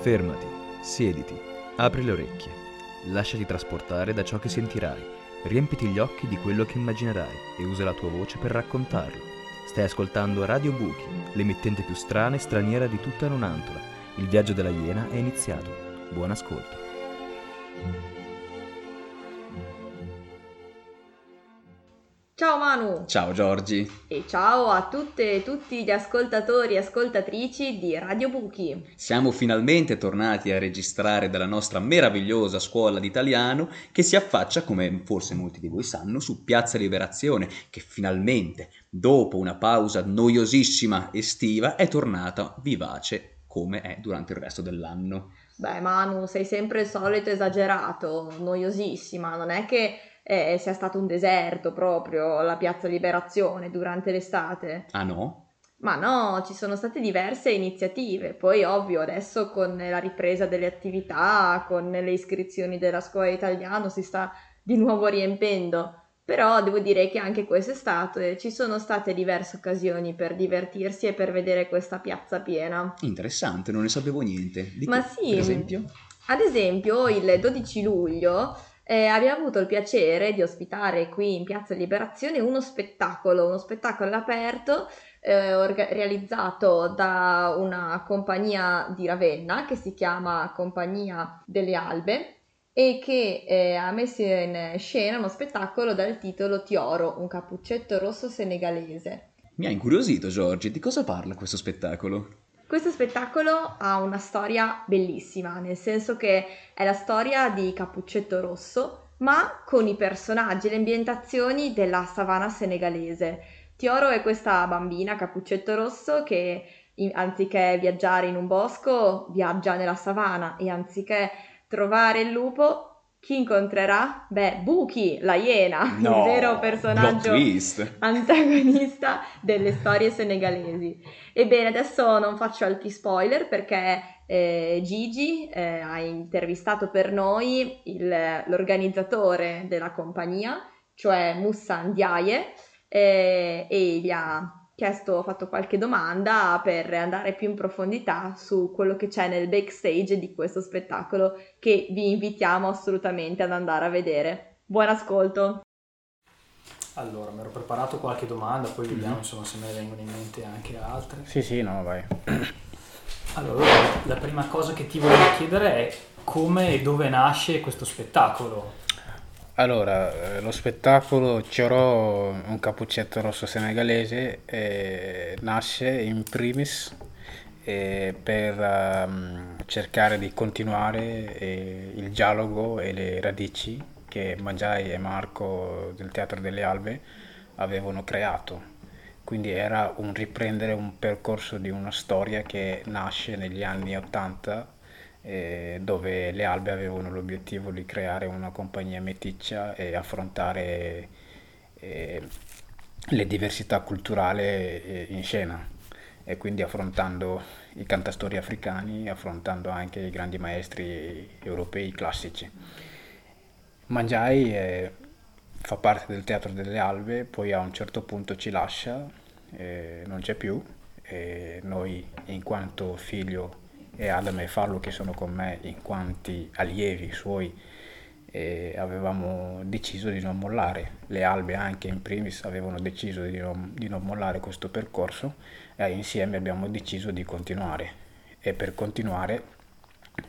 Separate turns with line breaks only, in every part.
Fermati, siediti, apri le orecchie, lasciati trasportare da ciò che sentirai, riempiti gli occhi di quello che immaginerai e usa la tua voce per raccontarlo. Stai ascoltando Radio Buchi, l'emittente più strana e straniera di tutta Nonantola. Il viaggio della Iena è iniziato. Buon ascolto.
Ciao Manu
Ciao Giorgi,
e ciao a tutte e tutti gli ascoltatori e ascoltatrici di Radio Buchi.
siamo finalmente tornati a registrare dalla nostra meravigliosa scuola d'italiano che si affaccia, come forse molti di voi sanno, su Piazza Liberazione, che finalmente, dopo una pausa noiosissima estiva, è tornata vivace come è durante il resto dell'anno.
Beh Manu, sei sempre il solito esagerato, noiosissima, non è che eh, sia stato un deserto proprio la Piazza Liberazione durante l'estate.
Ah no?
Ma no, ci sono state diverse iniziative, poi ovvio adesso con la ripresa delle attività, con le iscrizioni della scuola italiano si sta di nuovo riempendo, però devo dire che anche quest'estate ci sono state diverse occasioni per divertirsi e per vedere questa piazza piena.
Interessante, non ne sapevo niente. Di
Ma
che,
sì.
Per esempio?
Ad esempio, il 12 luglio eh, abbiamo avuto il piacere di ospitare qui in Piazza Liberazione uno spettacolo, uno spettacolo all'aperto eh, orga- realizzato da una compagnia di Ravenna che si chiama Compagnia delle Albe e che eh, ha messo in scena uno spettacolo dal titolo Tioro, un cappuccetto rosso senegalese.
Mi ha incuriosito Giorgi, di cosa parla questo spettacolo?
Questo spettacolo ha una storia bellissima, nel senso che è la storia di Cappuccetto Rosso, ma con i personaggi e le ambientazioni della savana senegalese. Tioro è questa bambina, Cappuccetto Rosso, che anziché viaggiare in un bosco, viaggia nella savana e anziché trovare il lupo, chi incontrerà? Beh, Buki, la iena, il vero personaggio antagonista delle storie senegalesi. Ebbene, adesso non faccio altri spoiler perché eh, Gigi eh, ha intervistato per noi il- l'organizzatore della compagnia, cioè Moussa Ndiaye, eh, e gli ha chiesto, ha fatto qualche domanda per andare più in profondità su quello che c'è nel backstage di questo spettacolo che vi invitiamo assolutamente ad andare a vedere. Buon ascolto!
Allora, mi ero preparato qualche domanda, poi
Mhm.
vediamo insomma, se me ne vengono in mente anche altre.
Sì, sì, no, vai.
Allora, la prima cosa che ti volevo chiedere è come e dove nasce questo spettacolo.
Allora, eh, lo spettacolo Ciorò, un cappuccetto rosso senegalese, eh, nasce in primis eh, per ehm, cercare di continuare eh, il dialogo e le radici che Mangiai e Marco del Teatro delle Albe avevano creato. Quindi era un riprendere un percorso di una storia che nasce negli anni 80 dove le Albe avevano l'obiettivo di creare una compagnia meticcia e affrontare le diversità culturali in scena e quindi affrontando i cantastorie africani, affrontando anche i grandi maestri europei classici. Mangiai fa parte del Teatro delle Albe, poi a un certo punto ci lascia, non c'è più, e noi in quanto figlio e Adam e Fallo che sono con me in quanti allievi suoi eh, avevamo deciso di non mollare, le Albe anche in primis avevano deciso di non, di non mollare questo percorso e insieme abbiamo deciso di continuare. E per continuare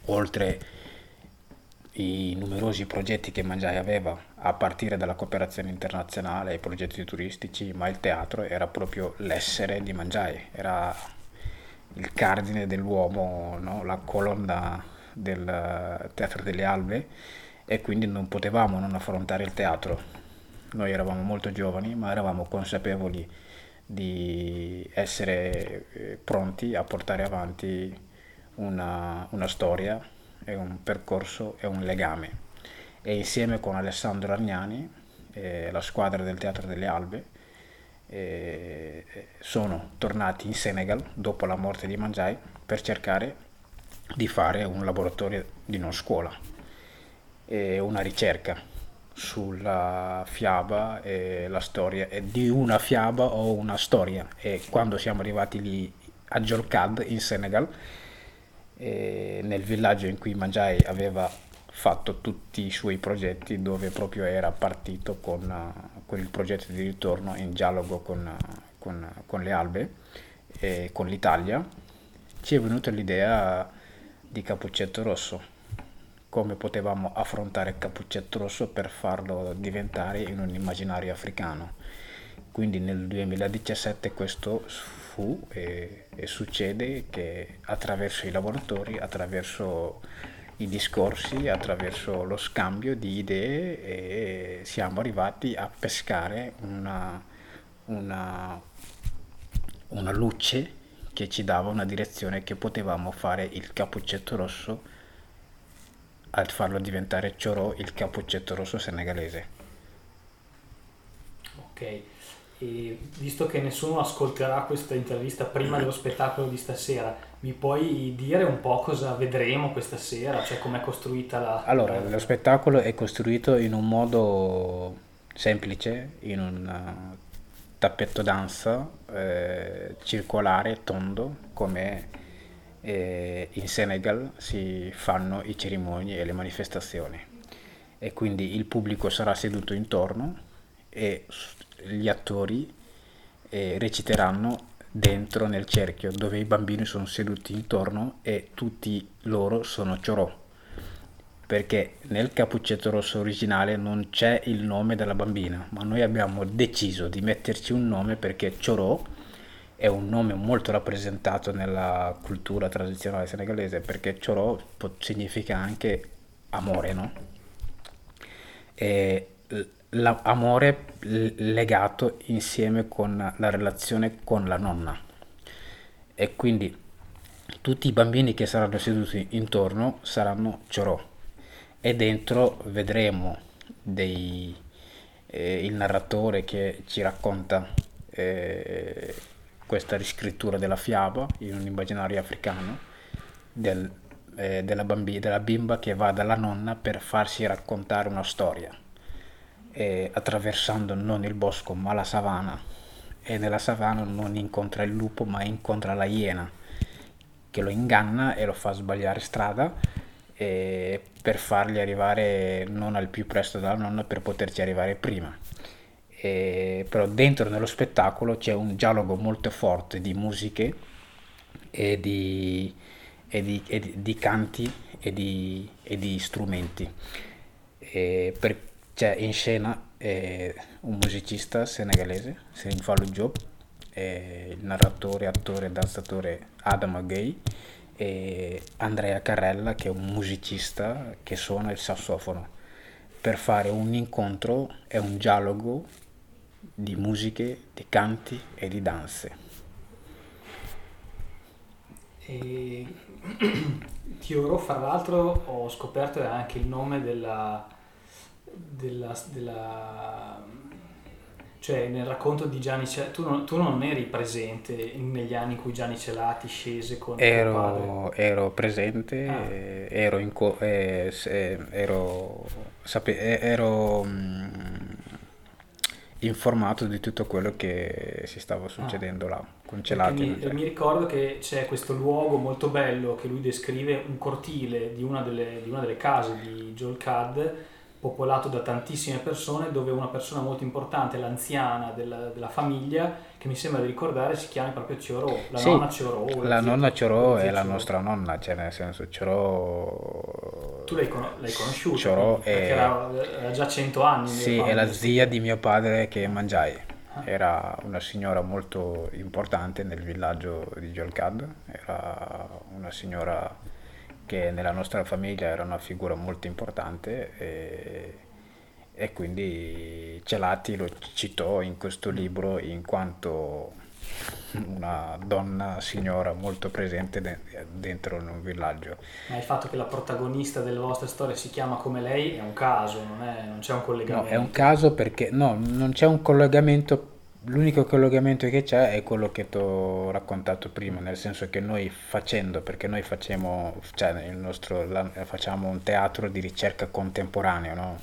oltre i numerosi progetti che Mangiai aveva, a partire dalla cooperazione internazionale ai progetti turistici, ma il teatro era proprio l'essere di Mangiai, era il cardine dell'uomo, no? la colonna del Teatro delle Albe e quindi non potevamo non affrontare il teatro. Noi eravamo molto giovani, ma eravamo consapevoli di essere eh, pronti a portare avanti una, una storia e un percorso e un legame. E insieme con Alessandro Argnani, eh, la squadra del Teatro delle Albe, eh, sono tornati in Senegal dopo la morte di Mangiai per cercare di fare un laboratorio di non scuola e una ricerca sulla fiaba e la storia e di una fiaba o una storia. E quando siamo arrivati lì a Jolkad in Senegal nel villaggio in cui Mangiai aveva fatto tutti i suoi progetti dove proprio era partito con, con il progetto di ritorno in dialogo con, con, con le albe e con l'Italia, ci è venuta l'idea di Cappuccetto Rosso, come potevamo affrontare Cappuccetto Rosso per farlo diventare in un immaginario africano. Quindi nel 2017 questo fu e, e succede che attraverso i lavoratori, attraverso i discorsi, attraverso lo scambio di idee siamo arrivati a pescare una, una, una luce che ci dava una direzione che potevamo fare il cappuccetto rosso a farlo diventare Ciorò il cappuccetto rosso senegalese.
Ok, e visto che nessuno ascolterà questa intervista prima dello spettacolo di stasera, mi puoi dire un po' cosa vedremo questa sera? Cioè com'è costruita la...
Allora, lo spettacolo è costruito in un modo semplice, in un tappetto danza eh, circolare, tondo, come eh, in Senegal si fanno i cerimonie e le manifestazioni. E quindi il pubblico sarà seduto intorno e gli attori eh, reciteranno dentro nel cerchio dove i bambini sono seduti intorno e tutti loro sono ciorò perché nel cappuccetto rosso originale non c'è il nome della bambina ma noi abbiamo deciso di metterci un nome perché ciorò è un nome molto rappresentato nella cultura tradizionale senegalese perché ciorò significa anche amore no? e l'amore legato insieme con la relazione con la nonna. E quindi tutti i bambini che saranno seduti intorno saranno ciorò e dentro vedremo dei, eh, il narratore che ci racconta eh, questa riscrittura della fiaba in un immaginario africano del, eh, della, bambi- della bimba che va dalla nonna per farsi raccontare una storia eh, attraversando non il bosco ma la savana e nella savana non incontra il lupo ma incontra la iena che lo inganna e lo fa sbagliare strada eh, per fargli arrivare non al più presto dalla nonna per poterci arrivare prima. Eh, però dentro nello spettacolo c'è un dialogo molto forte di musiche e di, e di, e di, di canti e di, e strumenti. Eh, per, c'è in scena eh, un musicista senegalese, Serin Fallou eh, il narratore, attore e danzatore Adam Gay e Andrea Carrella che è un musicista che suona il sassofono per fare un incontro e un dialogo di musiche, di canti e di danze.
E Tioro, fra l'altro, ho scoperto anche il nome della, della, della, cioè nel racconto di Gianni Celati, tu non, tu non eri presente negli anni in cui Gianni Celati scese con
ero, ero presente, ah. ero, in co- eh, ero, sape- eh, ero mh, informato di tutto quello che si stava succedendo ah. là con Celati.
Mi, mi, ricordo che c'è questo luogo molto bello che lui descrive, un cortile di una delle, di una delle case di Joel Cadd popolato da tantissime persone dove una persona molto importante, l'anziana della, della famiglia, che mi sembra di ricordare si chiama proprio Ciorò, la
sì,
nonna Ciorò.
La nonna Ciorò è la nostra nonna, cioè nel senso Ciorò...
Tu l'hai, con- l'hai conosciuta?
Ciorò è...
Perché era, era già cento anni.
Sì, è la zia di mio padre che mangiai. Ah. Era una signora molto importante nel villaggio di Giolcad, era una signora che nella nostra famiglia era una figura molto importante e, e quindi Celati lo citò in questo libro in quanto una donna signora molto presente dentro un villaggio.
Ma il fatto che la protagonista delle vostre storie si chiama come lei è un caso, non, è, non c'è un collegamento?
No, è un caso perché no, non c'è un collegamento L'unico collegamento che c'è è quello che ti ho raccontato prima, nel senso che noi facendo, perché noi facciamo, cioè nostro, facciamo un teatro di ricerca contemporaneo, no?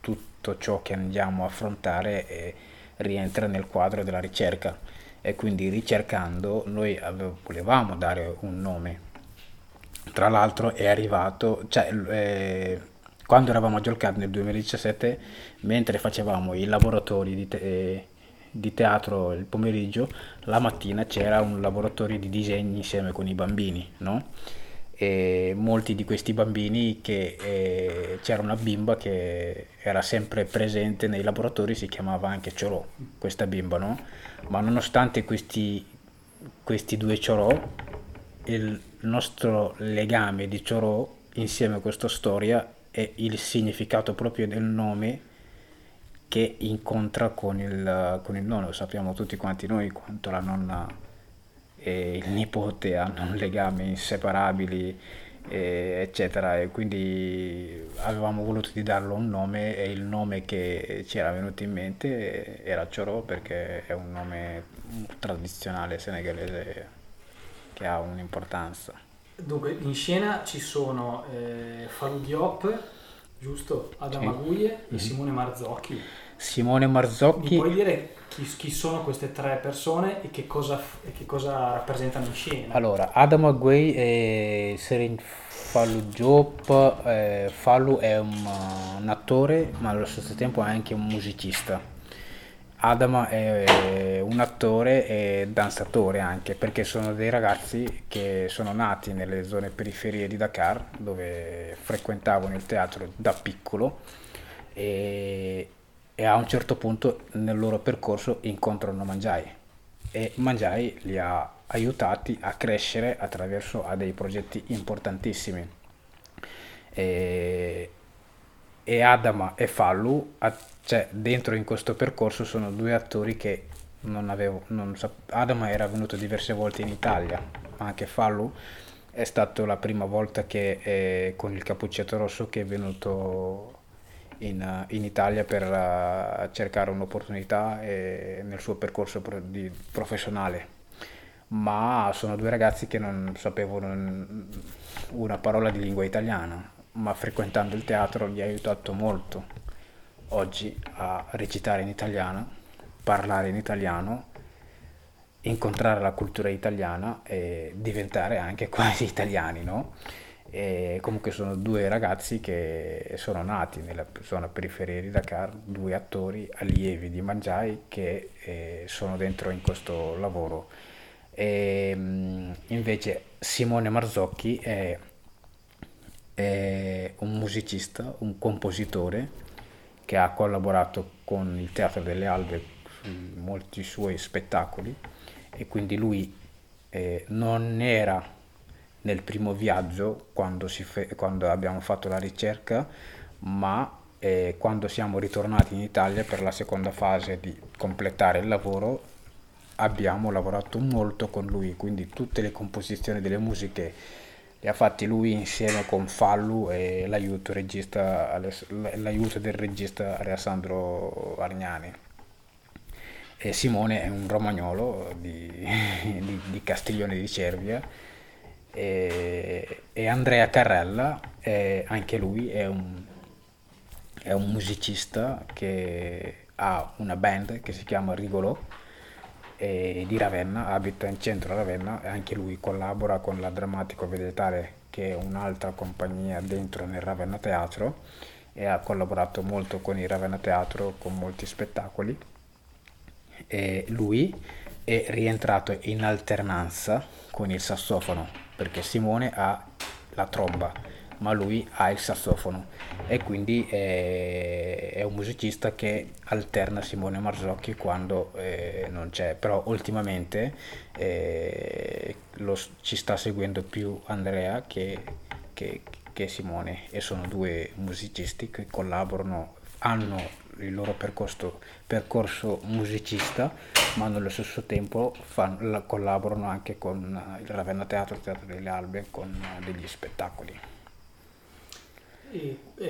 tutto ciò che andiamo a affrontare è, rientra nel quadro della ricerca e quindi ricercando noi volevamo dare un nome tra l'altro è arrivato, cioè eh, quando eravamo a giocare nel 2017, mentre facevamo i laboratori di, te- eh, di teatro il pomeriggio, la mattina c'era un laboratorio di disegni insieme con i bambini, no? E molti di questi bambini che eh, c'era una bimba che era sempre presente nei laboratori, si chiamava anche Ciorò, questa bimba, no? Ma nonostante questi, questi due Ciorò, il nostro legame di Ciorò insieme a questa storia è il significato proprio del nome che incontra con il, con il nonno. Sappiamo tutti quanti noi quanto la nonna e il nipote hanno un legame inseparabili, eh, eccetera. E quindi avevamo voluto di darlo un nome e il nome che ci era venuto in mente era Choro perché è un nome tradizionale senegalese che ha un'importanza.
Dunque, in scena ci sono eh, Falou Diop, giusto? Adam
Sì.
Aguye e
Mhm.
Simone Marzocchi.
Simone
Mi
Marzocchi,
puoi dire chi, chi sono queste tre persone e che cosa, e che cosa rappresentano in scena?
allora Adam Aguay e Serin Fallu Diop, eh, Fallu è un, un attore ma allo stesso tempo è anche un musicista. Adama è un attore e danzatore anche perché sono dei ragazzi che sono nati nelle zone periferie di Dakar dove frequentavano il teatro da piccolo e, e a un certo punto nel loro percorso incontrano Mangiai e Mangiai li ha aiutati a crescere attraverso a dei progetti importantissimi. E, e Adama e Fallu, a- cioè dentro in questo percorso sono due attori che non avevo, non sap- Adama era venuto diverse volte in Italia, ma anche Fallu è stata la prima volta che eh, con il Cappuccetto Rosso che è venuto in, eh, in Italia per eh, cercare un'opportunità eh, nel suo percorso pro- di- professionale. Ma sono due ragazzi che non sapevano una parola di lingua italiana, ma frequentando il teatro gli ha aiutato molto oggi a recitare in italiano, parlare in italiano, incontrare la cultura italiana e diventare anche quasi italiani, no? E comunque sono due ragazzi che sono nati nella zona periferia di Dakar, due attori allievi di Mangiai che eh, sono dentro in questo lavoro. E, mh, invece Simone Marzocchi è, è un musicista, un compositore che ha collaborato con il Teatro delle Albe su molti suoi spettacoli e quindi lui eh, non era nel primo viaggio quando, fe- quando abbiamo fatto la ricerca, ma eh, quando siamo ritornati in Italia per la seconda fase di completare il lavoro abbiamo lavorato molto con lui, quindi tutte le composizioni delle musiche le ha fatte lui insieme con Fallu e l'aiuto, regista, l'aiuto del regista Alessandro Argnani. E Simone è un romagnolo di, di- di Castiglione di Cervia e, e Andrea Carrella, è- anche lui è un, è un musicista che ha una band che si chiama Rigolò e di Ravenna, abita in centro a Ravenna e anche lui collabora con la Drammatico Vegetale che è un'altra compagnia dentro nel Ravenna Teatro e ha collaborato molto con il Ravenna Teatro con molti spettacoli. E lui è rientrato in alternanza con il sassofono perché Simone ha la tromba ma lui ha il sassofono. E quindi è, è un musicista che alterna Simone Marzocchi quando eh, non c'è. Però ultimamente eh, lo- ci sta seguendo più Andrea che, che- che Simone. E sono due musicisti che collaborano hanno il loro percorso, percorso musicista ma nello stesso tempo fan- la- collaborano anche con eh, il Ravenna Teatro, il Teatro delle Albe con eh, degli spettacoli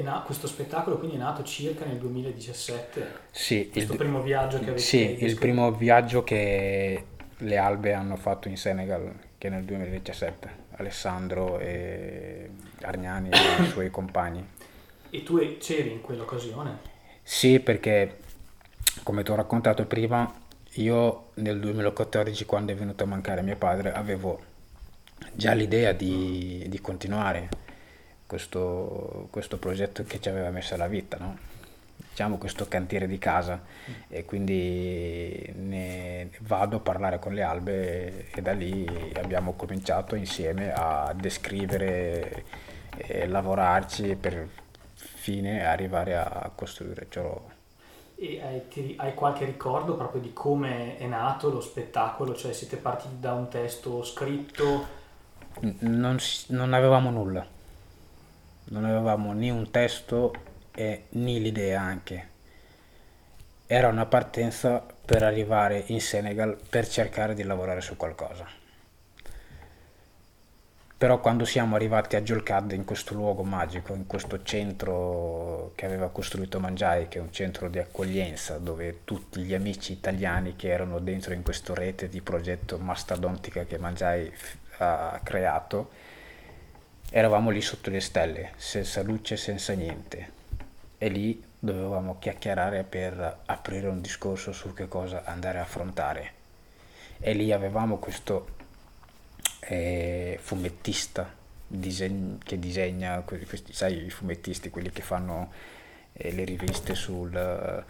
na- questo spettacolo quindi è nato circa nel 2017,
Sì,
questo
il,
primo viaggio che avete
sì, il primo viaggio che le Albe hanno fatto in Senegal, che nel 2017, Alessandro e Argnani e i suoi compagni.
E tu c'eri in quell'occasione?
Sì, perché come ti ho raccontato prima, io nel 2014, quando è venuto a mancare mio padre, avevo già l'idea di, di continuare questo, questo, progetto che ci aveva messo alla vita, no? diciamo questo cantiere di casa e quindi ne vado a parlare con le albe e da lì abbiamo cominciato insieme a descrivere e lavorarci per fine arrivare a costruire ciò.
E hai, ti, hai, qualche ricordo proprio di come è nato lo spettacolo? Cioè siete partiti da un testo scritto?
Non, non avevamo nulla, non avevamo né un testo e né l'idea anche. Era una partenza per arrivare in Senegal per cercare di lavorare su qualcosa. Però quando siamo arrivati a Jolcad, in questo luogo magico, in questo centro che aveva costruito Mangiai, che è un centro di accoglienza dove tutti gli amici italiani che erano dentro in questa rete di progetto mastodontica che Mangiai ha creato, eravamo lì sotto le stelle, senza luce, senza niente. E lì dovevamo chiacchierare per aprire un discorso su che cosa andare a affrontare. E lì avevamo questo eh, fumettista diseg- che disegna questi, sai, i fumettisti, quelli che fanno eh, le riviste sul, eh,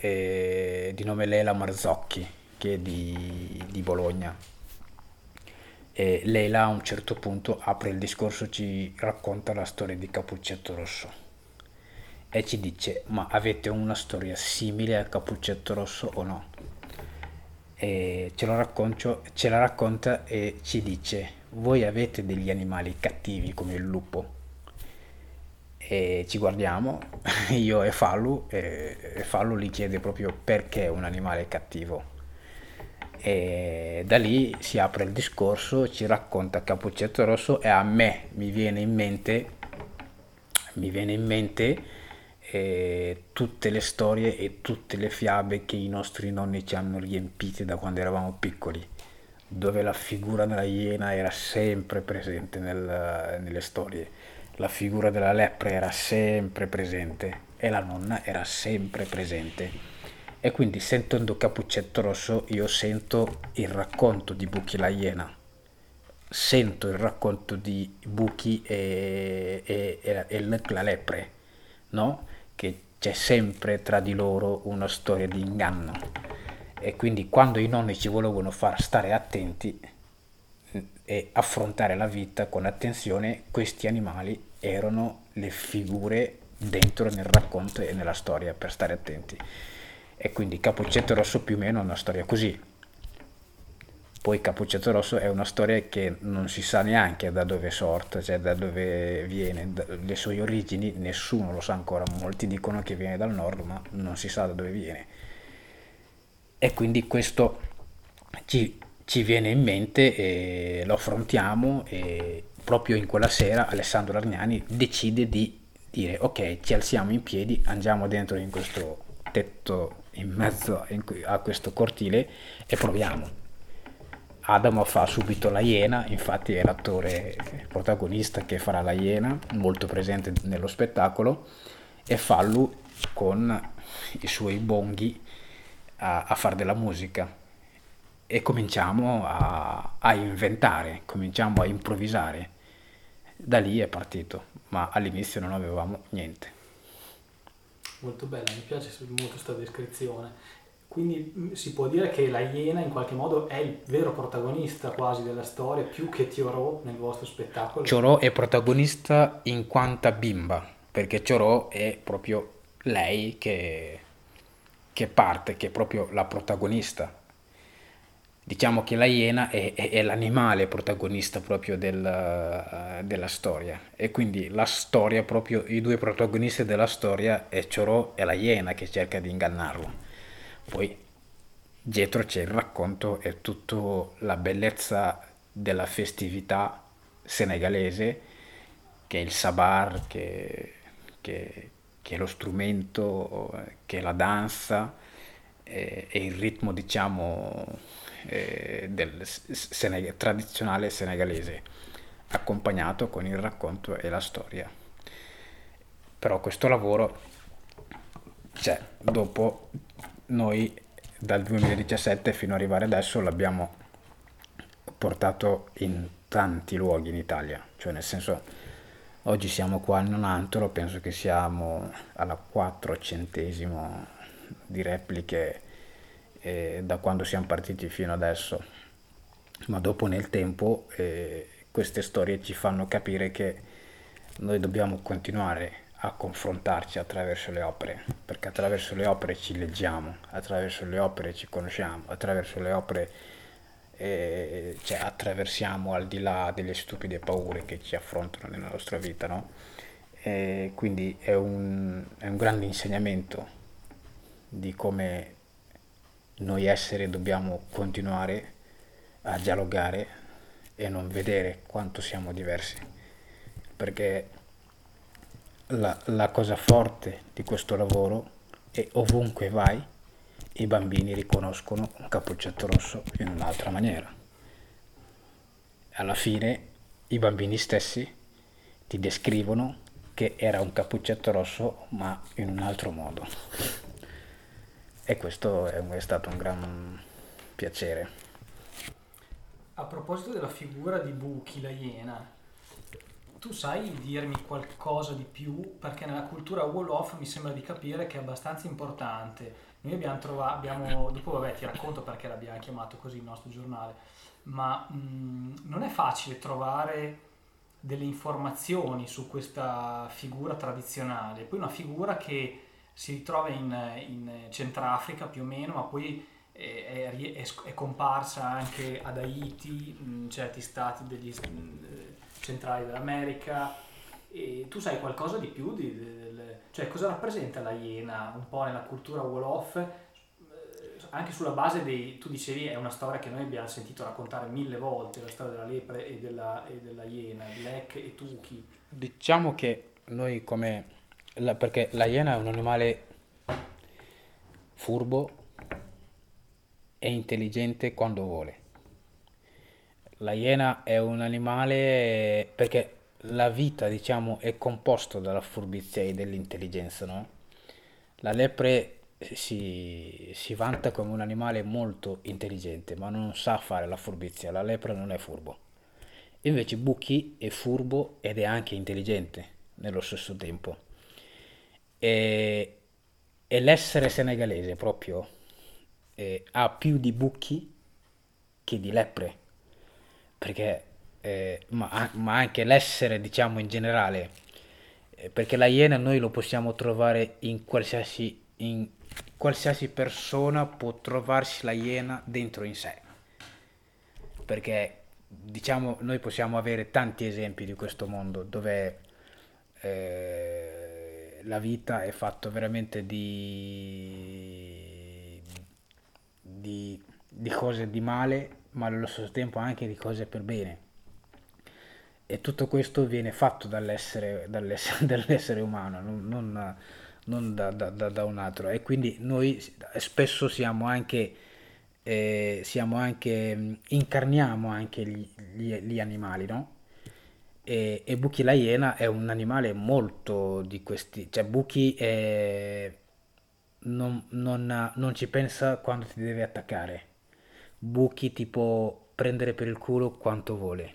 eh, di nome Leila Marzocchi, che è di, di Bologna. E Leila a un certo punto apre il discorso, ci racconta la storia di Cappuccetto Rosso. E ci dice ma avete una storia simile a Cappuccetto Rosso o no? e ce, racconto, ce la racconta e ci dice voi avete degli animali cattivi come il lupo. E ci guardiamo io e Fallu e, Fallu gli chiede proprio perché un animale cattivo e da lì si apre il discorso ci racconta Cappuccetto Rosso e a me mi viene in mente mi viene in mente eh, tutte le storie e tutte le fiabe che i nostri nonni ci hanno riempite da quando eravamo piccoli, dove la figura della iena era sempre presente nel, nelle storie, la figura della lepre era sempre presente e la nonna era sempre presente. E quindi sentendo Cappuccetto Rosso io sento il racconto di Buchi la iena, sento il racconto di Buchi e, e, e, e la lepre, no? che c'è sempre tra di loro una storia di inganno e quindi quando i nonni ci volevano far stare attenti mm, e affrontare la vita con attenzione, questi animali erano le figure dentro nel racconto e nella storia per stare attenti. E quindi Cappuccetto Rosso più o meno è una storia così. Poi Cappuccetto Rosso è una storia che non si sa neanche da dove è sorta, cioè da dove viene, le sue origini nessuno lo sa ancora, molti dicono che viene dal nord ma non si sa da dove viene. E quindi questo ci, ci viene in mente e lo affrontiamo e proprio in quella sera Alessandro Argnani decide di dire ok ci alziamo in piedi, andiamo dentro in questo tetto in mezzo a questo cortile e proviamo Adamo fa subito la Iena, infatti è l'attore protagonista che farà la Iena, molto presente nello spettacolo, e Fallu con i suoi bonghi a, a fare della musica. E cominciamo a, a inventare, cominciamo a improvvisare. Da lì è partito, ma all'inizio non avevamo niente.
Molto bella, mi piace molto questa descrizione. Quindi mm, si può dire che la Iena in qualche modo è il vero protagonista quasi della storia, più che Tiorò nel vostro spettacolo.
Tiorò è protagonista in quanto bimba, perché Tiorò è proprio lei che, che, parte, che è proprio la protagonista. Diciamo che la Iena è, è, è l'animale protagonista proprio del, uh, della storia. E quindi la storia, proprio i due protagonisti della storia è Ciorò e la Iena che cerca di ingannarlo. Poi dietro c'è il racconto e tutta la bellezza della festività senegalese, che è il sabar, che, che, che è lo strumento, che è la danza e, e il ritmo, diciamo, eh, del Seneg- tradizionale senegalese, accompagnato con il racconto e la storia. Però questo lavoro, cioè, dopo noi dal 2017 fino ad arrivare adesso l'abbiamo portato in tanti luoghi in Italia, cioè nel senso oggi siamo qua a Nonantolo, penso che siamo alla quattrocentesimo di repliche eh, da quando siamo partiti fino adesso, ma dopo nel tempo eh, queste storie ci fanno capire che noi dobbiamo continuare a confrontarci attraverso le opere, perché attraverso le opere ci leggiamo, attraverso le opere ci conosciamo, attraverso le opere eh, cioè, attraversiamo al di là delle stupide paure che ci affrontano nella nostra vita, no? E quindi è un, è un grande insegnamento di come noi esseri dobbiamo continuare a dialogare e non vedere quanto siamo diversi, perché la, la cosa forte di questo lavoro è ovunque vai i bambini riconoscono un cappuccetto rosso in un'altra maniera. Alla fine i bambini stessi ti descrivono che era un cappuccetto rosso ma in un altro modo. E questo è, è stato un gran piacere.
A proposito della figura di Buchi, la iena, tu sai dirmi qualcosa di più? Perché nella cultura Wolof mi sembra di capire che è abbastanza importante. Noi abbiamo trovato, abbiamo, dopo vabbè ti racconto perché l'abbiamo chiamato così il nostro giornale, ma mh, non è facile trovare delle informazioni su questa figura tradizionale. Poi una figura che si ritrova in, in Centrafrica più o meno, ma poi è, è, è comparsa anche ad Haiti, in certi stati degli, centrali dell'America. E tu sai qualcosa di più di, del, cioè cosa rappresenta la Iena un po' nella cultura Wolof? Eh, anche sulla base dei, tu dicevi, è una storia che noi abbiamo sentito raccontare mille volte, la storia della lepre e della, e della Iena, Black e Tuki.
Diciamo che noi come, la, perché la Iena è un animale furbo e intelligente quando vuole la iena è un animale perché la vita, diciamo, è composta dalla furbizia e dall'intelligenza, no? La lepre si, si, vanta come un animale molto intelligente, ma non sa fare la furbizia. La lepre non è furbo. Invece Bucchi è furbo ed è anche intelligente nello stesso tempo. E, e l'essere senegalese proprio eh, ha più di Bucchi che di lepre. Perché, eh, ma, ma, anche l'essere, diciamo, in generale, eh, perché la iena noi lo possiamo trovare in qualsiasi, in qualsiasi persona può trovarsi la iena dentro in sé, perché, diciamo, noi possiamo avere tanti esempi di questo mondo dove eh, la vita è fatta veramente di, di, di cose di male ma allo stesso tempo anche di cose per bene. E tutto questo viene fatto dall'essere, dall'essere, dall'essere umano, non, non, non da, da, da, un altro. E quindi noi spesso siamo anche, eh, siamo anche incarniamo anche gli, gli, gli animali, no? E, e, Buchi la iena è un animale molto di questi, cioè Buchi è, non, non, non ci pensa quando ti deve attaccare Buchi ti può prendere per il culo quanto vuole.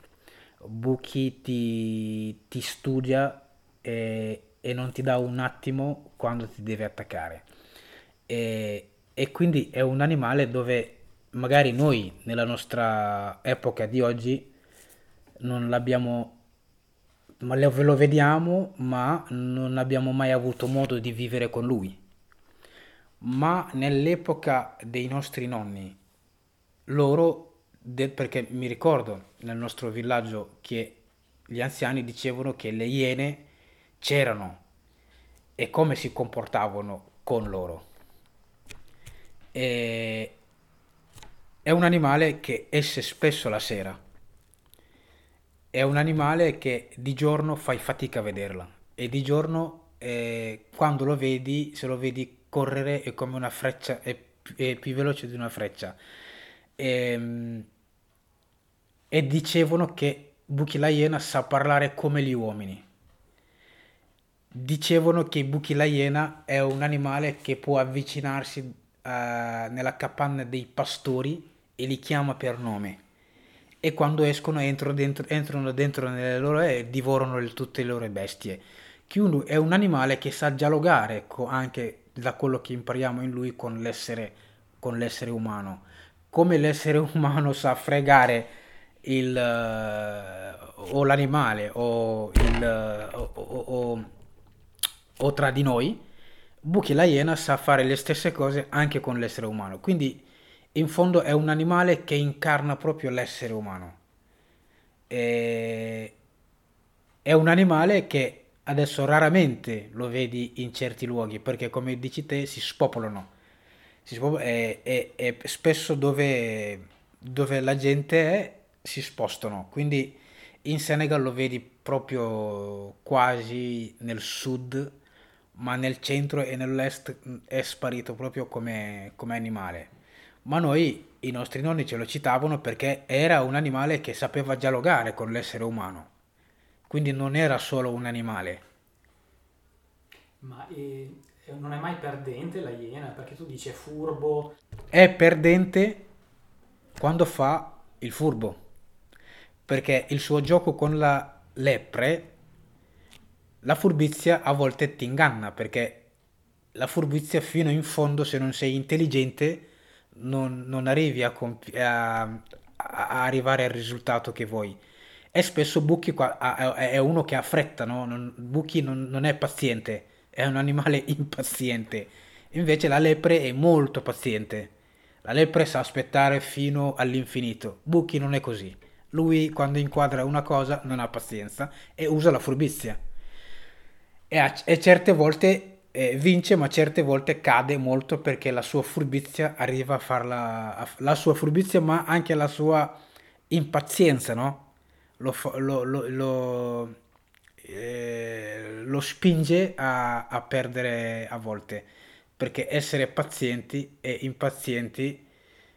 Buchi ti, ti studia e, e, non ti dà un attimo quando ti deve attaccare. E, e quindi è un animale dove magari noi nella nostra epoca di oggi non l'abbiamo ma lo vediamo ma non abbiamo mai avuto modo di vivere con lui ma nell'epoca dei nostri nonni loro, perché mi ricordo nel nostro villaggio che gli anziani dicevano che le iene c'erano e come si comportavano con loro. E è un animale che esce spesso la sera. È un animale che di giorno fai fatica a vederla e di giorno eh, quando lo vedi, se lo vedi correre è come una freccia, è, è più veloce di una freccia e, ehm, e dicevano che Buchi la Iena sa parlare come gli uomini. Dicevano che Buchi la Iena è un animale che può avvicinarsi uh, nella capanna dei pastori e li chiama per nome e quando escono entrano dentro, entrano dentro nelle loro e divorano le, tutte le loro bestie. Chiunque è un animale che sa dialogare co- anche da quello che impariamo in lui con l'essere, con l'essere umano. Come l'essere umano sa fregare il, uh, o l'animale o, il, uh, o, o, o, tra di noi, Buchi la iena sa fare le stesse cose anche con l'essere umano. Quindi in fondo è un animale che incarna proprio l'essere umano. E... È un animale che adesso raramente lo vedi in certi luoghi perché come dici te si spopolano, si spopolano e, e, e, spesso dove, dove la gente è si spostano. Quindi in Senegal lo vedi proprio quasi nel sud, ma nel centro e nell'est è sparito proprio come, come animale ma noi, i nostri nonni ce lo citavano perché era un animale che sapeva dialogare con l'essere umano, quindi non era solo un animale.
Ma e, non è mai perdente la iena? Perché tu dici è furbo.
È perdente quando fa il furbo, perché il suo gioco con la lepre, la furbizia a volte ti inganna, perché la furbizia fino in fondo, se non sei intelligente, non, non arrivi a, compi- a, a, arrivare al risultato che vuoi. E spesso Bucchi è uno che ha fretta, no? Non, Bucchi non, non è paziente, è un animale impaziente. Invece la lepre è molto paziente. La lepre sa aspettare fino all'infinito. Bucchi non è così. Lui quando inquadra una cosa non ha pazienza e usa la furbizia. E, a, e certe volte eh, vince ma certe volte cade molto perché la sua furbizia arriva a farla la sua furbizia ma anche la sua impazienza no? lo, lo, lo, lo, eh, lo spinge a, a, perdere a volte perché essere pazienti e impazienti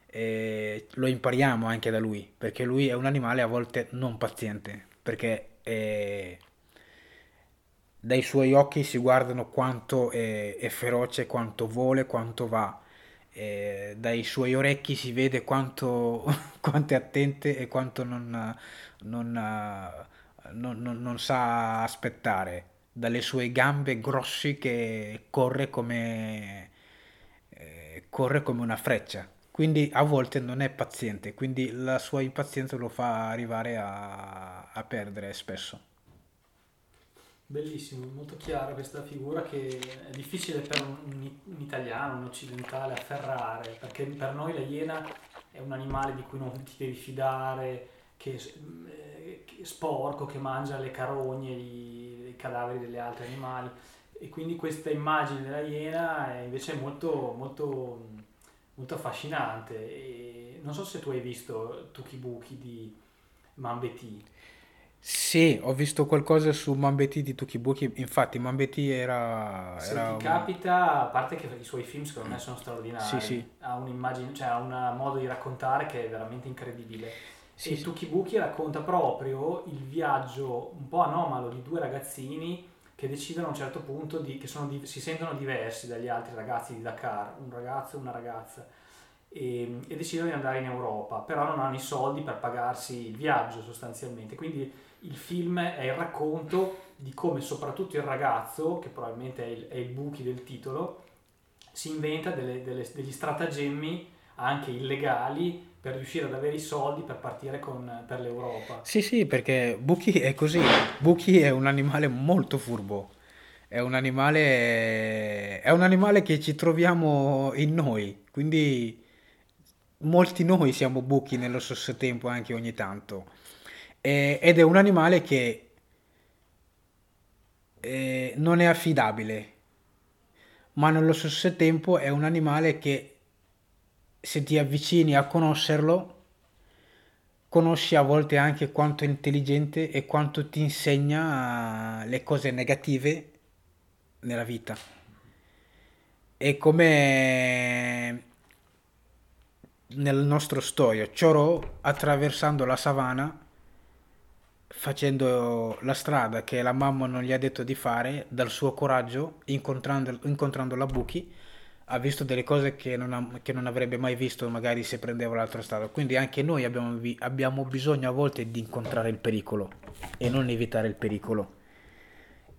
eh, lo impariamo anche da lui perché lui è un animale a volte non paziente perché è dai suoi occhi si guardano quanto è, è feroce, quanto vuole, quanto va. E dai suoi orecchi si vede quanto, quanto è attente e quanto non, non, non, non, sa aspettare. Dalle sue gambe grossi che corre come, eh, corre come una freccia. Quindi a volte non è paziente, quindi la sua impazienza lo fa arrivare a, a perdere spesso.
Bellissimo, molto chiara questa figura che è difficile per un, un, italiano, un occidentale afferrare, perché per noi la iena è un animale di cui non ti devi fidare, che, eh, che è sporco, che mangia le carogne, i, i cadaveri degli altri animali. E quindi questa immagine della iena è invece molto, molto, molto affascinante. E non so se tu hai visto Tukibuki di Mambeti.
Sì, ho visto qualcosa su Mambeti di Tukibuki, infatti Mambeti era...
Se
era
ti capita, a parte che i suoi film secondo me sono straordinari,
Sì, sì.
ha un'immagine, cioè ha un modo di raccontare che è veramente incredibile.
Sì,
e
sì.
Tukibuki racconta proprio il viaggio un po' anomalo di due ragazzini che decidono a un certo punto di, che sono di- si sentono diversi dagli altri ragazzi di Dakar, un ragazzo e una ragazza, e, e decidono di andare in Europa, però non hanno i soldi per pagarsi il viaggio sostanzialmente, quindi il film è il racconto di come soprattutto il ragazzo, che probabilmente è il, è il buchi del titolo, si inventa delle, delle, degli stratagemmi anche illegali per riuscire ad avere i soldi per partire con, per l'Europa.
Sì, sì, perché Buchi è così. Buchi è un animale molto furbo. È un animale, è un animale che ci troviamo in noi. Quindi molti noi siamo buchi nello stesso tempo anche ogni tanto. E- ed è un animale che eh, non è affidabile, ma nello stesso tempo è un animale che se ti avvicini a conoscerlo, conosci a volte anche quanto è intelligente e quanto ti insegna le cose negative nella vita. È come nel nostro storia, Choro attraversando la savana facendo la strada che la mamma non gli ha detto di fare, dal suo coraggio, incontrando, incontrando la Buchi, ha visto delle cose che non, ha- che non avrebbe mai visto magari se prendeva l'altra strada. Quindi anche noi abbiamo, abbiamo bisogno a volte di incontrare il pericolo e non evitare il pericolo.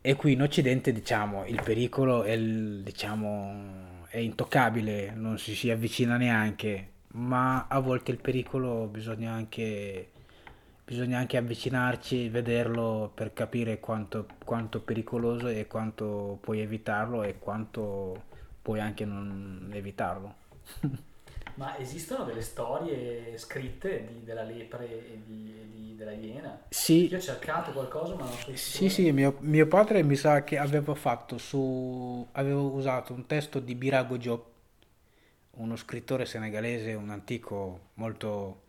E qui in Occidente, diciamo, il pericolo è, diciamo, è intoccabile, non si si avvicina neanche, ma a volte il pericolo bisogna anche, bisogna anche avvicinarci, vederlo per capire quanto, quanto pericoloso e quanto puoi evitarlo e quanto puoi anche non evitarlo.
Ma esistono delle storie scritte di- della lepre e di, di- della iena?
Sì,
Io ho cercato qualcosa, ma non so
Sì, sì, mio, mio padre mi sa che aveva fatto su, aveva usato un testo di Birago Diop, uno scrittore senegalese, un antico molto,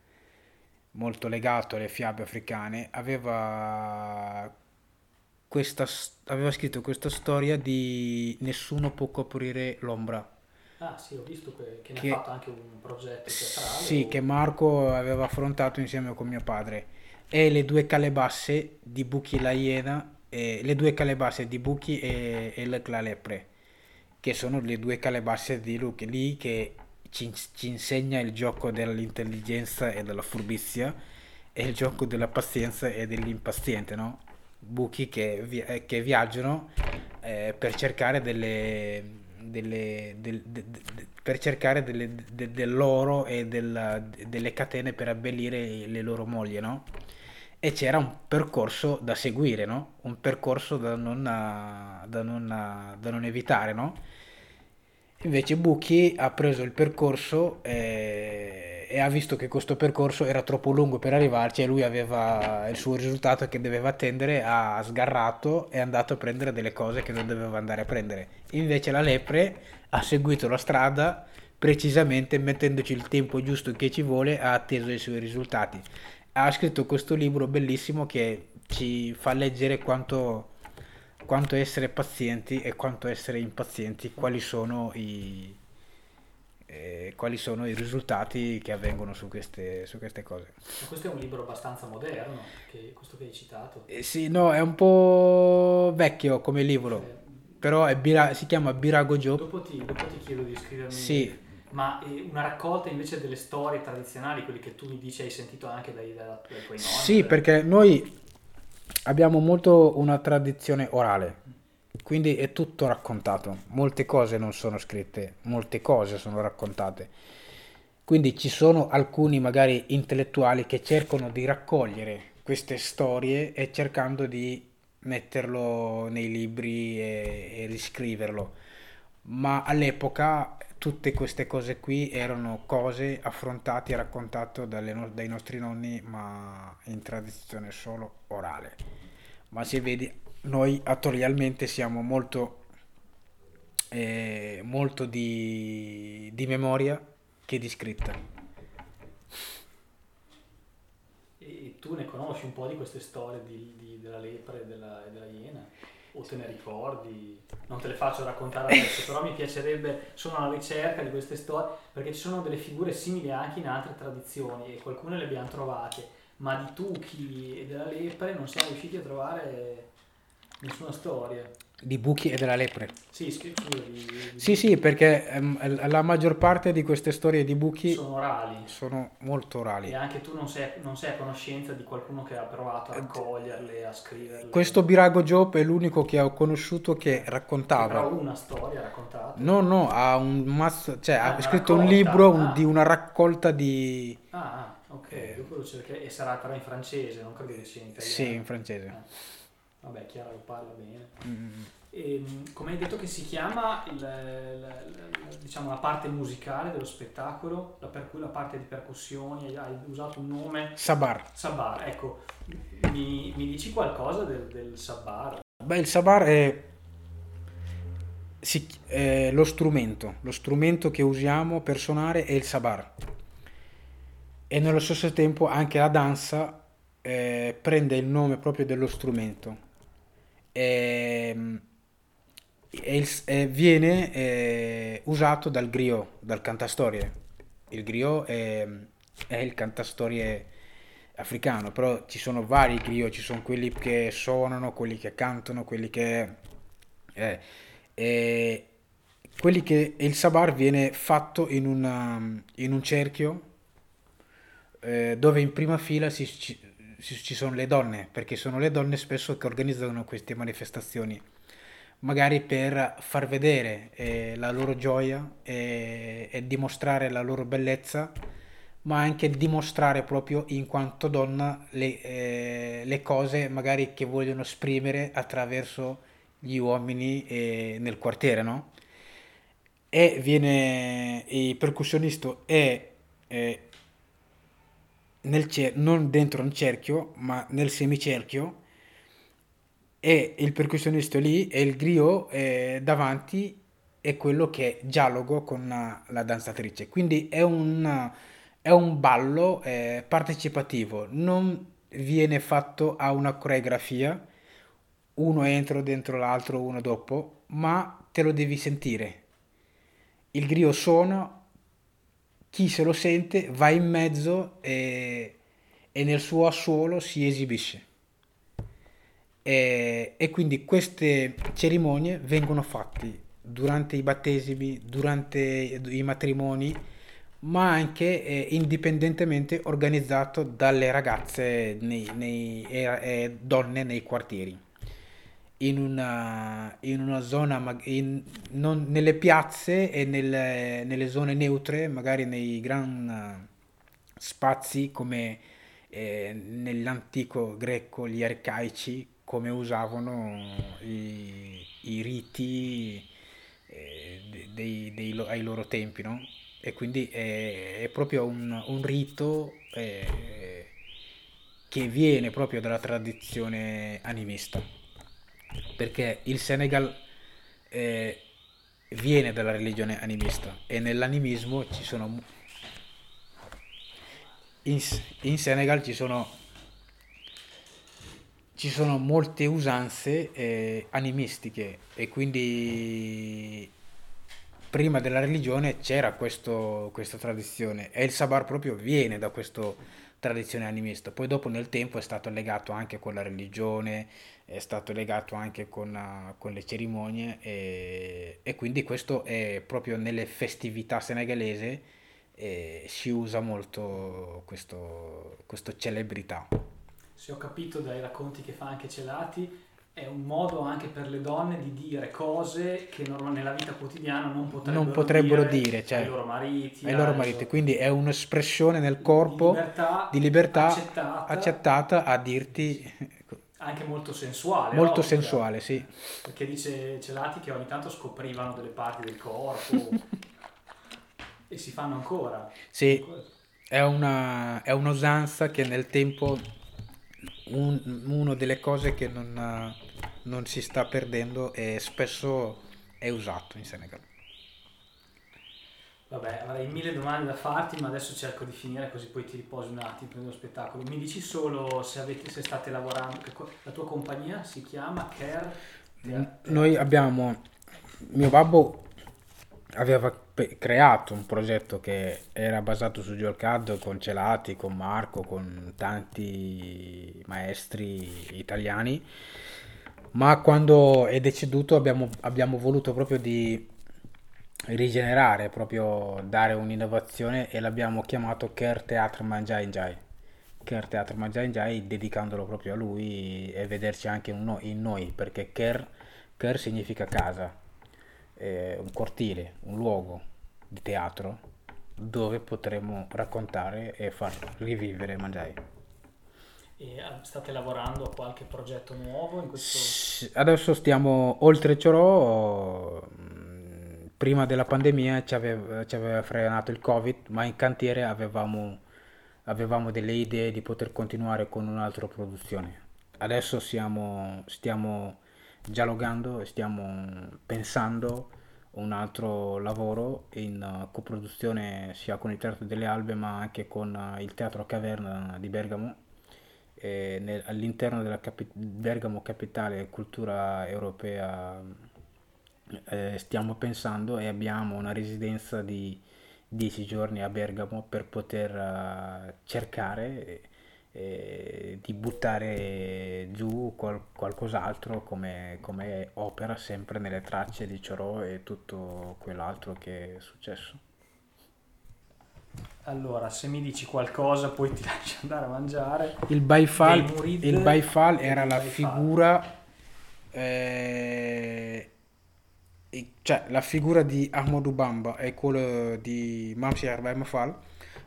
molto legato alle fiabe africane, aveva, questa, aveva scritto questa storia di Nessuno può coprire l'ombra.
Ah, sì, ho visto que- che,
Che-
ne ha fatto anche un progetto teatrale.
Sì,
o-
che Marco aveva affrontato insieme con mio padre. E le due calebasse di Buchi la Iena, e le due calebasse di Buchi e, e la la lepre, che sono le due calebasse di Luke, lì che ci, ci insegna il gioco dell'intelligenza e della furbizia e il gioco della pazienza e dell'impaziente, no? Buchi che, vi- eh, che viaggiano eh, per cercare delle, delle- del- de- de- per cercare delle- de- dell'oro e della- delle catene per abbellire le loro mogli, no? E c'era un percorso da seguire, no? Un percorso da non, da non, da non evitare, no? Invece Bucchi ha preso il percorso eh, e ha visto che questo percorso era troppo lungo per arrivarci e lui aveva il suo risultato che doveva attendere, ha sgarrato e è andato a prendere delle cose che non doveva andare a prendere. Invece la lepre ha seguito la strada precisamente mettendoci il tempo giusto che ci vuole, ha atteso i suoi risultati. Ha scritto questo libro bellissimo che ci fa leggere quanto quanto essere pazienti e quanto essere impazienti, quali sono i, eh, quali sono i risultati che avvengono su queste, su queste cose.
Ma questo è un libro abbastanza moderno, che, questo che hai citato.
Eh, sì, no, è un po' vecchio come libro,
Eh,
però è Bira- si chiama Birago Joe.
dopo, ti, dopo ti chiedo di scrivermi
Sì.
Ma eh, una raccolta invece delle storie tradizionali, quelli che tu mi dici hai sentito anche dai, dai, dai tuoi nonni?
Sì, perché noi abbiamo molto una tradizione orale, quindi è tutto raccontato. Molte cose non sono scritte, molte cose sono raccontate. Quindi ci sono alcuni magari intellettuali che cercano di raccogliere queste storie e cercando di metterlo nei libri e, e riscriverlo. Ma all'epoca tutte queste cose qui erano cose affrontate e raccontate no- dai nostri nonni, ma in tradizione solo orale. Ma se vedi, noi attualmente siamo molto, eh, molto di, di memoria che di scritta.
E tu ne conosci un po' di queste storie di- di- della lepre e della, della iena? O te ne ricordi? Non te le faccio raccontare adesso, però mi piacerebbe, sono alla ricerca di queste storie, perché ci sono delle figure simili anche in altre tradizioni e qualcune le abbiamo trovate, ma di Tuchi e della lepre non siamo riusciti a trovare nessuna storia.
Di buchi e della lepre.
Sì, scusa, di- di-
Sì, sì, perché ehm, la maggior parte di queste storie di buchi
sono orali.
sono molto orali.
E anche tu non sei, non sei a conoscenza di qualcuno che ha provato a raccoglierle, a scriverle.
Questo Birago Job è l'unico che ho conosciuto che
Però
raccontava.
una storia raccontata.
No, no, ha un mazzo, cioè
Ah,
ha scritto un
raccolta,
libro un-
ah.
di una raccolta di...
Ah, ah, ok, dopo lo cercherò. E sarà però in francese, non credo che sia in italiano.
Sì, in francese.
Eh. Vabbè, Chiara lo parla bene.
Mm.
E, come hai detto che si chiama il- la, la- diciamo, la parte musicale dello spettacolo, la- per cui la parte di percussioni, hai, hai usato un nome
Sabar.
Sabar, ecco, mi, mi dici qualcosa del, del Sabar?
Beh, il sabar è, si- è lo strumento, lo strumento che usiamo per suonare è il sabar. E nello stesso tempo anche la danza eh, prende il nome proprio dello strumento. E, e il- e viene eh, usato dal griot, dal cantastorie. Il griot è, è il cantastorie africano, però ci sono vari griot, ci sono quelli che suonano, quelli che cantano, quelli che... eh, e quelli che il sabar viene fatto in, una, in un cerchio eh, dove in prima fila si, ci sono le donne, perché sono le donne spesso che organizzano queste manifestazioni, magari per far vedere eh, la loro gioia e, e dimostrare la loro bellezza ma anche dimostrare proprio in quanto donna le, eh, le cose magari che vogliono esprimere attraverso gli uomini eh, nel quartiere, no? E viene il percussionista è eh, nel cer- non dentro un cerchio, ma nel semicerchio e il percussionista lì e il griot eh, davanti è quello che è dialogo con la, danzatrice. Quindi è un è un ballo eh, partecipativo, non viene fatto a una coreografia, uno entro dentro l'altro, uno dopo, ma te lo devi sentire. Il griot suona, chi se lo sente va in mezzo e, e nel suo assolo si esibisce. E, e quindi queste cerimonie vengono fatte durante i battesimi, durante i matrimoni ma anche eh, indipendentemente organizzato dalle ragazze e, e donne nei quartieri. In una, in una zona, in, non, nelle piazze e nelle, nelle, zone neutre, magari nei gran spazi come eh, nell'antico greco, gli arcaici, come usavano i, i riti eh, dei, dei, ai loro tempi, no? e quindi è, è proprio un, un rito eh, che viene proprio dalla tradizione animista perché il Senegal eh, viene dalla religione animista e nell'animismo ci sono in, in Senegal ci sono ci sono molte usanze eh, animistiche e quindi prima della religione c'era questo, questa tradizione e il sabar proprio viene da questa tradizione animista. Poi dopo nel tempo è stato legato anche con la religione, è stato legato anche con, uh, con le cerimonie e, e, quindi questo è proprio nelle festività senegalese eh, si usa molto questo, questo celebrità.
Se ho capito dai racconti che fa anche Celati, è un modo anche per le donne di dire cose che nella vita quotidiana non potrebbero,
non potrebbero dire,
dire
cioè,
ai loro mariti.
Ai loro mariti. Quindi è un'espressione nel corpo di libertà, di libertà accettata, accettata, a dirti...
Anche molto sensuale.
Molto no? sensuale, sì.
Perché dice Celati che ogni tanto scoprivano delle parti del corpo e si fanno ancora.
Sì, è una, è un'usanza che nel tempo un, una delle cose che non, non, si sta perdendo e spesso è usato in Senegal.
Vabbè, avrei mille domande da farti, ma adesso cerco di finire così poi ti riposi un attimo per lo spettacolo. Mi dici solo se, avete, se state lavorando, la tua compagnia si chiama Care?
Noi abbiamo, mio babbo aveva creato un progetto che era basato su GeoCAD con Celati, con Marco, con tanti maestri italiani, ma quando è deceduto abbiamo, abbiamo voluto proprio di rigenerare, proprio dare un'innovazione e l'abbiamo chiamato Care Teatro Mangiai Njai. Care Teatro Mangiai Njai dedicandolo proprio a lui e vederci anche in noi, perché Care, care significa casa eh, un cortile, un luogo di teatro dove potremo raccontare e far rivivere Mangiai.
E ah, state lavorando a qualche progetto nuovo in questo...
Adesso stiamo, oltre ciò, mm, prima della pandemia ci aveva, ci aveva frenato il Covid, ma in cantiere avevamo, avevamo delle idee di poter continuare con un'altra produzione. Adesso siamo, stiamo dialogando e stiamo pensando un altro lavoro in uh, coproduzione sia con il Teatro delle Albe ma anche con uh, il Teatro Caverna di Bergamo. Nel, all'interno della capi- Bergamo Capitale Cultura Europea eh, stiamo pensando e abbiamo una residenza di 10 giorni a Bergamo per poter uh, cercare eh, di buttare giù qual- qualcos'altro come, come opera sempre nelle tracce di Ciorò e tutto quell'altro che è successo.
Allora, se mi dici qualcosa, poi ti lascio andare a mangiare.
Il Baifal,
Murid
il Baifal era
il
la
Baifal.
figura, eh, cioè la figura di Ahmadou Bamba e quello di Mamsi Baifal.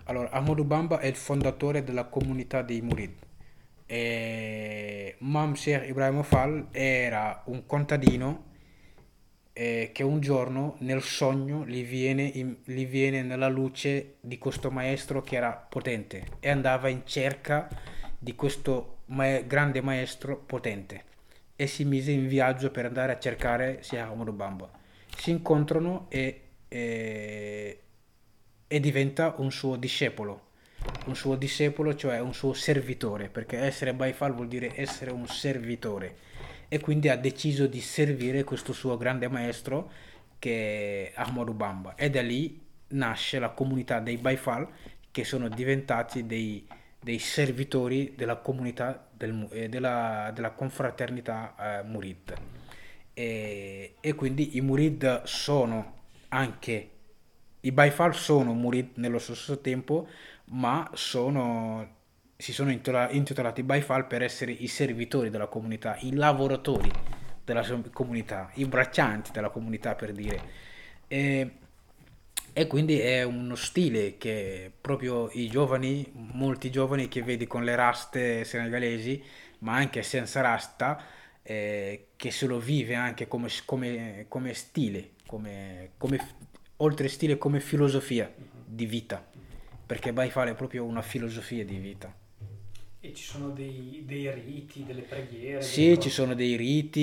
Allora, Ahmadou Bamba è il fondatore della comunità dei Murid. E Mamsier Ibrahim Fall era un contadino eh, che un giorno nel sogno gli viene, in- gli viene nella luce di questo maestro che era potente e andava in cerca di questo ma- grande maestro potente e si mise in viaggio per andare a cercare Sia Ahmadou Bamba. Si incontrano e, e- e diventa un suo discepolo. Un suo discepolo, cioè un suo servitore, perché essere Baifal vuol dire essere un servitore. E quindi ha deciso di servire questo suo grande maestro che è Ahmadou Bamba. E da lì nasce la comunità dei Baifal che sono diventati dei, dei servitori della comunità del eh, della, della confraternità eh, Murid. E, e quindi i Murid sono anche i Baifal sono Murid nello stesso tempo ma sono si sono intitola- intitolati Baifal per essere i servitori della comunità, i lavoratori della comunità, i braccianti della comunità per dire. E, e quindi è uno stile che proprio i giovani, molti giovani che vedi con le raste senegalesi, ma anche senza rasta, eh, che se lo vive anche come, come- come stile, come, come- oltre stile come filosofia di vita, perché Baifal è proprio una filosofia di vita.
E ci sono dei, dei riti, delle preghiere.
Sì,
delle
ci sono dei riti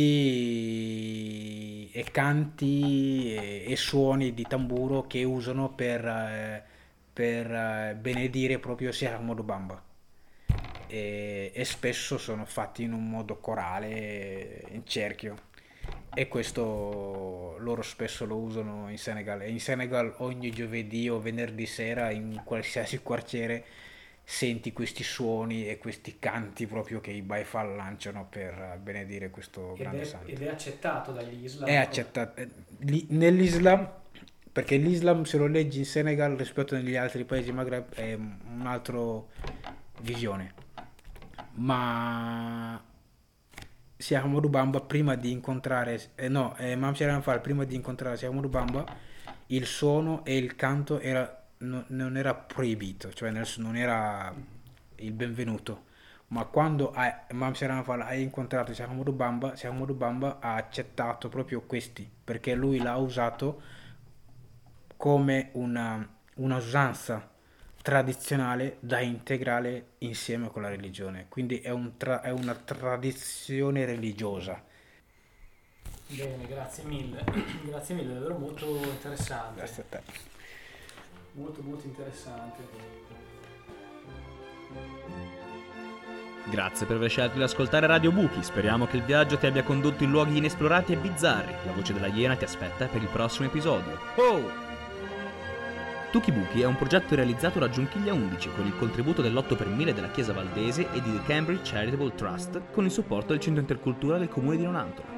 e canti e, e suoni di tamburo che usano per, eh, per eh, benedire proprio Sheikh Ahmadou Bamba. E, e spesso sono fatti in un modo corale, in cerchio. E questo loro spesso lo usano in Senegal. E in Senegal ogni giovedì o venerdì sera in qualsiasi quartiere senti questi suoni e questi canti proprio che i Baifal lanciano per benedire questo
Ed
grande
è,
santo.
ed è accettato dagli Islam.
È accettato. eh, Nell'Islam, perché l'Islam se lo leggi in Senegal rispetto agli altri paesi Maghreb è un'altra visione. Ma Ahmadou Bamba prima di incontrare, eh, no, eh, Imam Sharan Fall prima di incontrare Ahmadou Bamba, il suono e il canto era, no- non era proibito, cioè nel non era il benvenuto. Ma quando Sharan Fall ha incontrato Ahmadou Bamba, Ahmadou Bamba ha accettato proprio questi, perché lui l'ha usato come una, una usanza tradizionale da integrare insieme con la religione. Quindi è, un tra- è una tradizione religiosa.
Bene, grazie mille. grazie mille, davvero molto interessante.
Grazie a te.
Molto, molto interessante.
Grazie per aver scelto di ascoltare Radio Buchi. Speriamo che il viaggio ti abbia condotto in luoghi inesplorati e bizzarri. La voce della Iena ti aspetta per il prossimo episodio. Oh! Tuki Buchi è un progetto realizzato da Giunchiglia 11 con il contributo dell'8 per 1000 della Chiesa Valdese e di The Cambridge Charitable Trust con il supporto del Centro Intercultura del Comune di Nonantola.